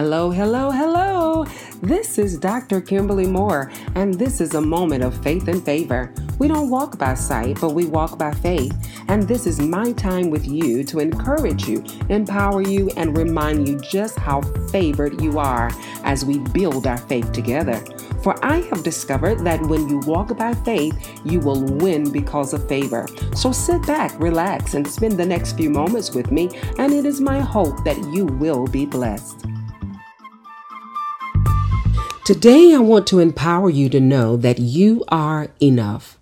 Hello, hello, hello. This is Dr. Kimberly Moore, and this is a moment of faith and favor. We don't walk by sight, but we walk by faith. And this is my time with you to encourage you, empower you, and remind you just how favored you are as we build our faith together. For I have discovered that when you walk by faith, you will win because of favor. So sit back, relax, and spend the next few moments with me, and it is my hope that you will be blessed. Today, I want to empower you to know that you are enough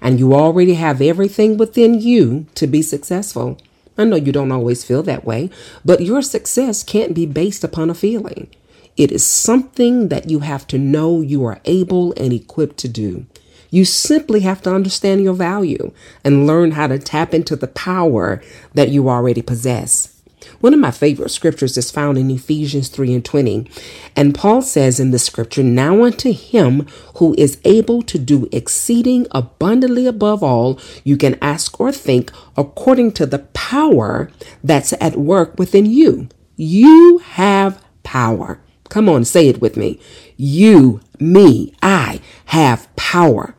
and you already have everything within you to be successful. I know you don't always feel that way, but your success can't be based upon a feeling. It is something that you have to know you are able and equipped to do. You simply have to understand your value and learn how to tap into the power that you already possess. One of my favorite scriptures is found in Ephesians 3 and 20. And Paul says in the scripture, Now unto him who is able to do exceeding abundantly above all you can ask or think, according to the power that's at work within you. You have power. Come on, say it with me. You, me, I have power.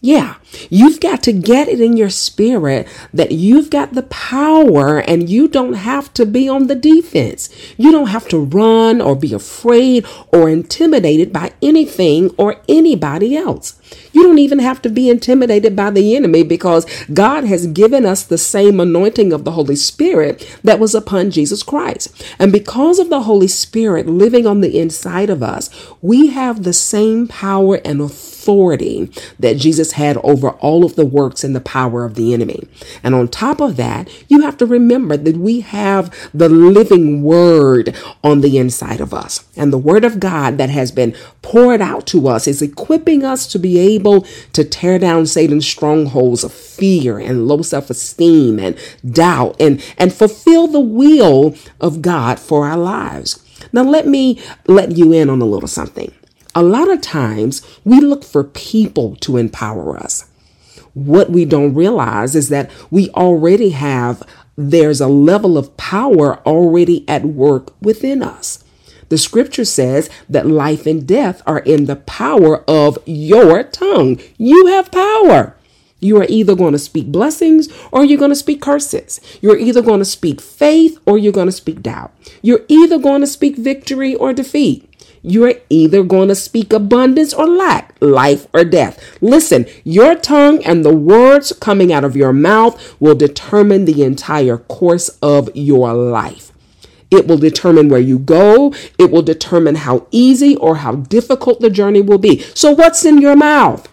Yeah, you've got to get it in your spirit that you've got the power and you don't have to be on the defense. You don't have to run or be afraid or intimidated by anything or anybody else. You don't even have to be intimidated by the enemy because God has given us the same anointing of the Holy Spirit that was upon Jesus Christ. And because of the Holy Spirit living on the inside of us, we have the same power and authority that Jesus had over all of the works and the power of the enemy. And on top of that, you have to remember that we have the living word on the inside of us. And the word of God that has been poured out to us is equipping us to be able to tear down Satan's strongholds of fear and low self-esteem and doubt and, and fulfill the will of God for our lives. Now, let me let you in on a little something. A lot of times we look for people to empower us. What we don't realize is that we already have, there's a level of power already at work within us. The scripture says that life and death are in the power of your tongue. You have power. You are either going to speak blessings or you're going to speak curses. You're either going to speak faith or you're going to speak doubt. You're either going to speak victory or defeat. You're either going to speak abundance or lack, life or death. Listen, your tongue and the words coming out of your mouth will determine the entire course of your life. It will determine where you go. It will determine how easy or how difficult the journey will be. So, what's in your mouth?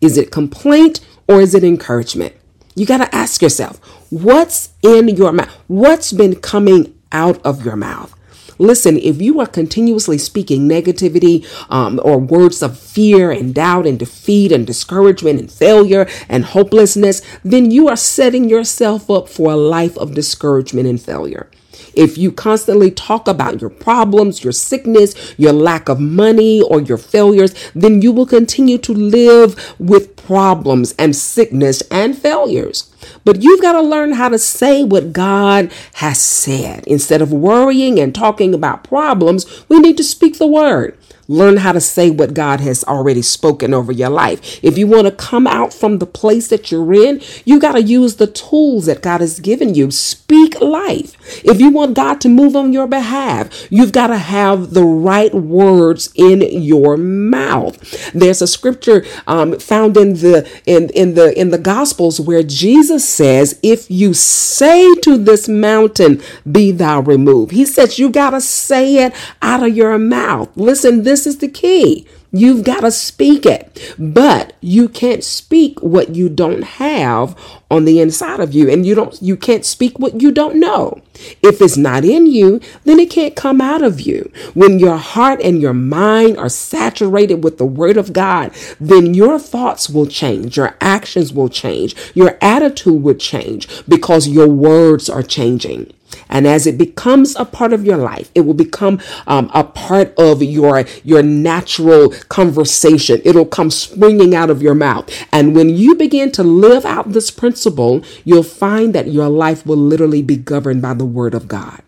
Is it complaint or is it encouragement? You got to ask yourself, what's in your mouth? What's been coming out of your mouth? Listen, if you are continuously speaking negativity um, or words of fear and doubt and defeat and discouragement and failure and hopelessness, then you are setting yourself up for a life of discouragement and failure. If you constantly talk about your problems, your sickness, your lack of money, or your failures, then you will continue to live with problems and sickness and failures. But you've got to learn how to say what God has said. Instead of worrying and talking about problems, we need to speak the word. Learn how to say what God has already spoken over your life. If you want to come out from the place that you're in, you got to use the tools that God has given you. Speak life. If you want God to move on your behalf, you've got to have the right words in your mouth. There's a scripture um, found in the in in the in the Gospels where Jesus says, "If you say to this mountain, be thou removed," He says you got to say it out of your mouth. Listen, this is the key. You've got to speak it, but you can't speak what you don't have on the inside of you and you don't you can't speak what you don't know. If it's not in you, then it can't come out of you. When your heart and your mind are saturated with the word of God, then your thoughts will change, your actions will change, your attitude will change because your words are changing. And as it becomes a part of your life, it will become um, a part of your, your natural conversation. It'll come springing out of your mouth. And when you begin to live out this principle, you'll find that your life will literally be governed by the word of God.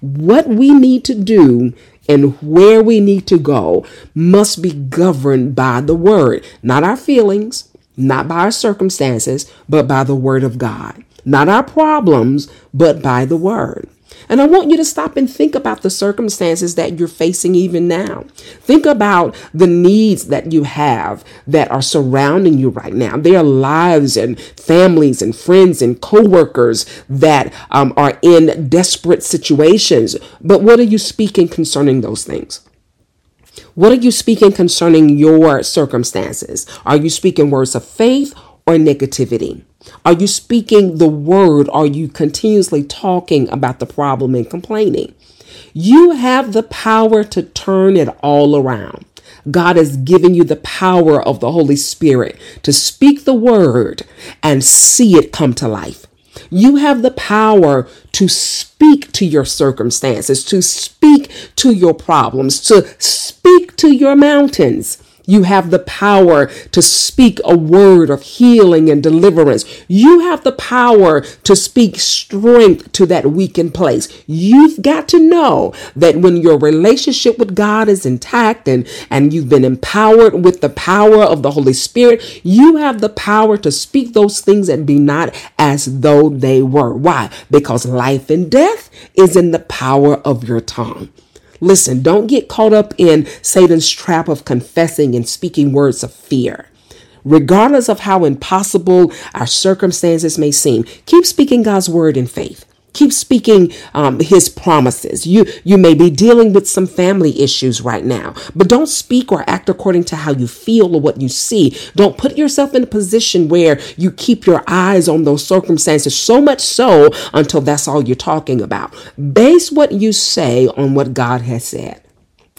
what we need to do and where we need to go must be governed by the word, not our feelings, not by our circumstances, but by the word of God. Not our problems, but by the word. And I want you to stop and think about the circumstances that you're facing even now. Think about the needs that you have that are surrounding you right now. There are lives and families and friends and coworkers that um, are in desperate situations. But what are you speaking concerning those things? What are you speaking concerning your circumstances? Are you speaking words of faith or negativity? Are you speaking the word? Are you continuously talking about the problem and complaining? You have the power to turn it all around. God has given you the power of the Holy Spirit to speak the word and see it come to life. You have the power to speak to your circumstances, to speak to your problems, to speak to your mountains. You have the power to speak a word of healing and deliverance. You have the power to speak strength to that weakened place. You've got to know that when your relationship with God is intact and, and you've been empowered with the power of the Holy Spirit, you have the power to speak those things and be not as though they were. Why? Because life and death is in the power of your tongue. Listen, don't get caught up in Satan's trap of confessing and speaking words of fear. Regardless of how impossible our circumstances may seem, keep speaking God's word in faith. Keep speaking um, his promises. You you may be dealing with some family issues right now, but don't speak or act according to how you feel or what you see. Don't put yourself in a position where you keep your eyes on those circumstances so much so until that's all you're talking about. Base what you say on what God has said.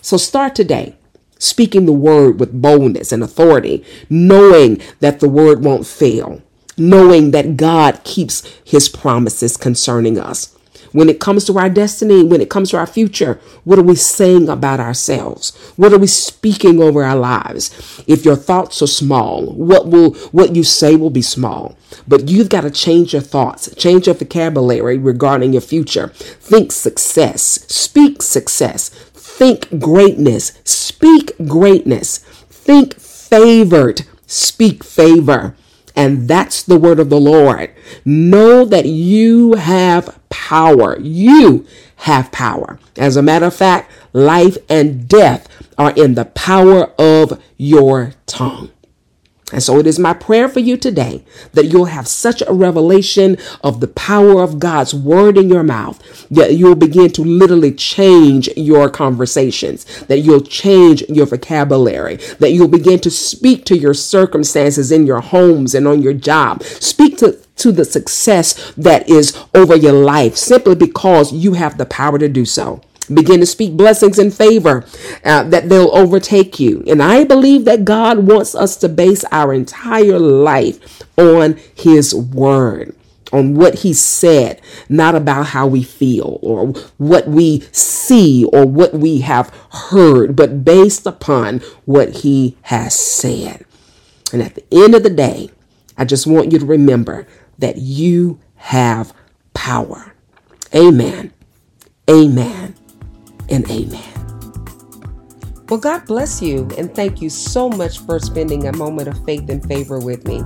So start today speaking the word with boldness and authority, knowing that the word won't fail knowing that God keeps his promises concerning us. When it comes to our destiny, when it comes to our future, what are we saying about ourselves? What are we speaking over our lives? If your thoughts are small, what will what you say will be small. But you've got to change your thoughts, change your vocabulary regarding your future. Think success, speak success, think greatness, speak greatness, think favored, speak favor. And that's the word of the Lord. Know that you have power. You have power. As a matter of fact, life and death are in the power of your tongue. And so it is my prayer for you today that you'll have such a revelation of the power of God's word in your mouth that you'll begin to literally change your conversations, that you'll change your vocabulary, that you'll begin to speak to your circumstances in your homes and on your job. Speak to to the success that is over your life simply because you have the power to do so. Begin to speak blessings and favor uh, that they'll overtake you. And I believe that God wants us to base our entire life on His Word, on what He said, not about how we feel or what we see or what we have heard, but based upon what He has said. And at the end of the day, I just want you to remember that you have power. Amen. Amen and amen. Well, God bless you, and thank you so much for spending a moment of faith and favor with me.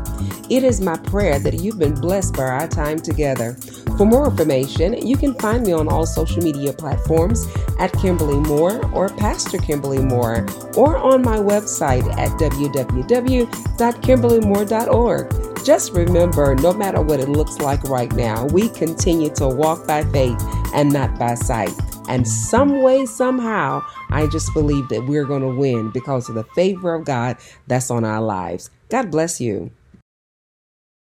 It is my prayer that you've been blessed by our time together. For more information, you can find me on all social media platforms at Kimberly Moore or Pastor Kimberly Moore, or on my website at www.kimberlymoore.org. Just remember, no matter what it looks like right now, we continue to walk by faith and not by sight. And some way, somehow, I just believe that we're going to win because of the favor of God that's on our lives. God bless you.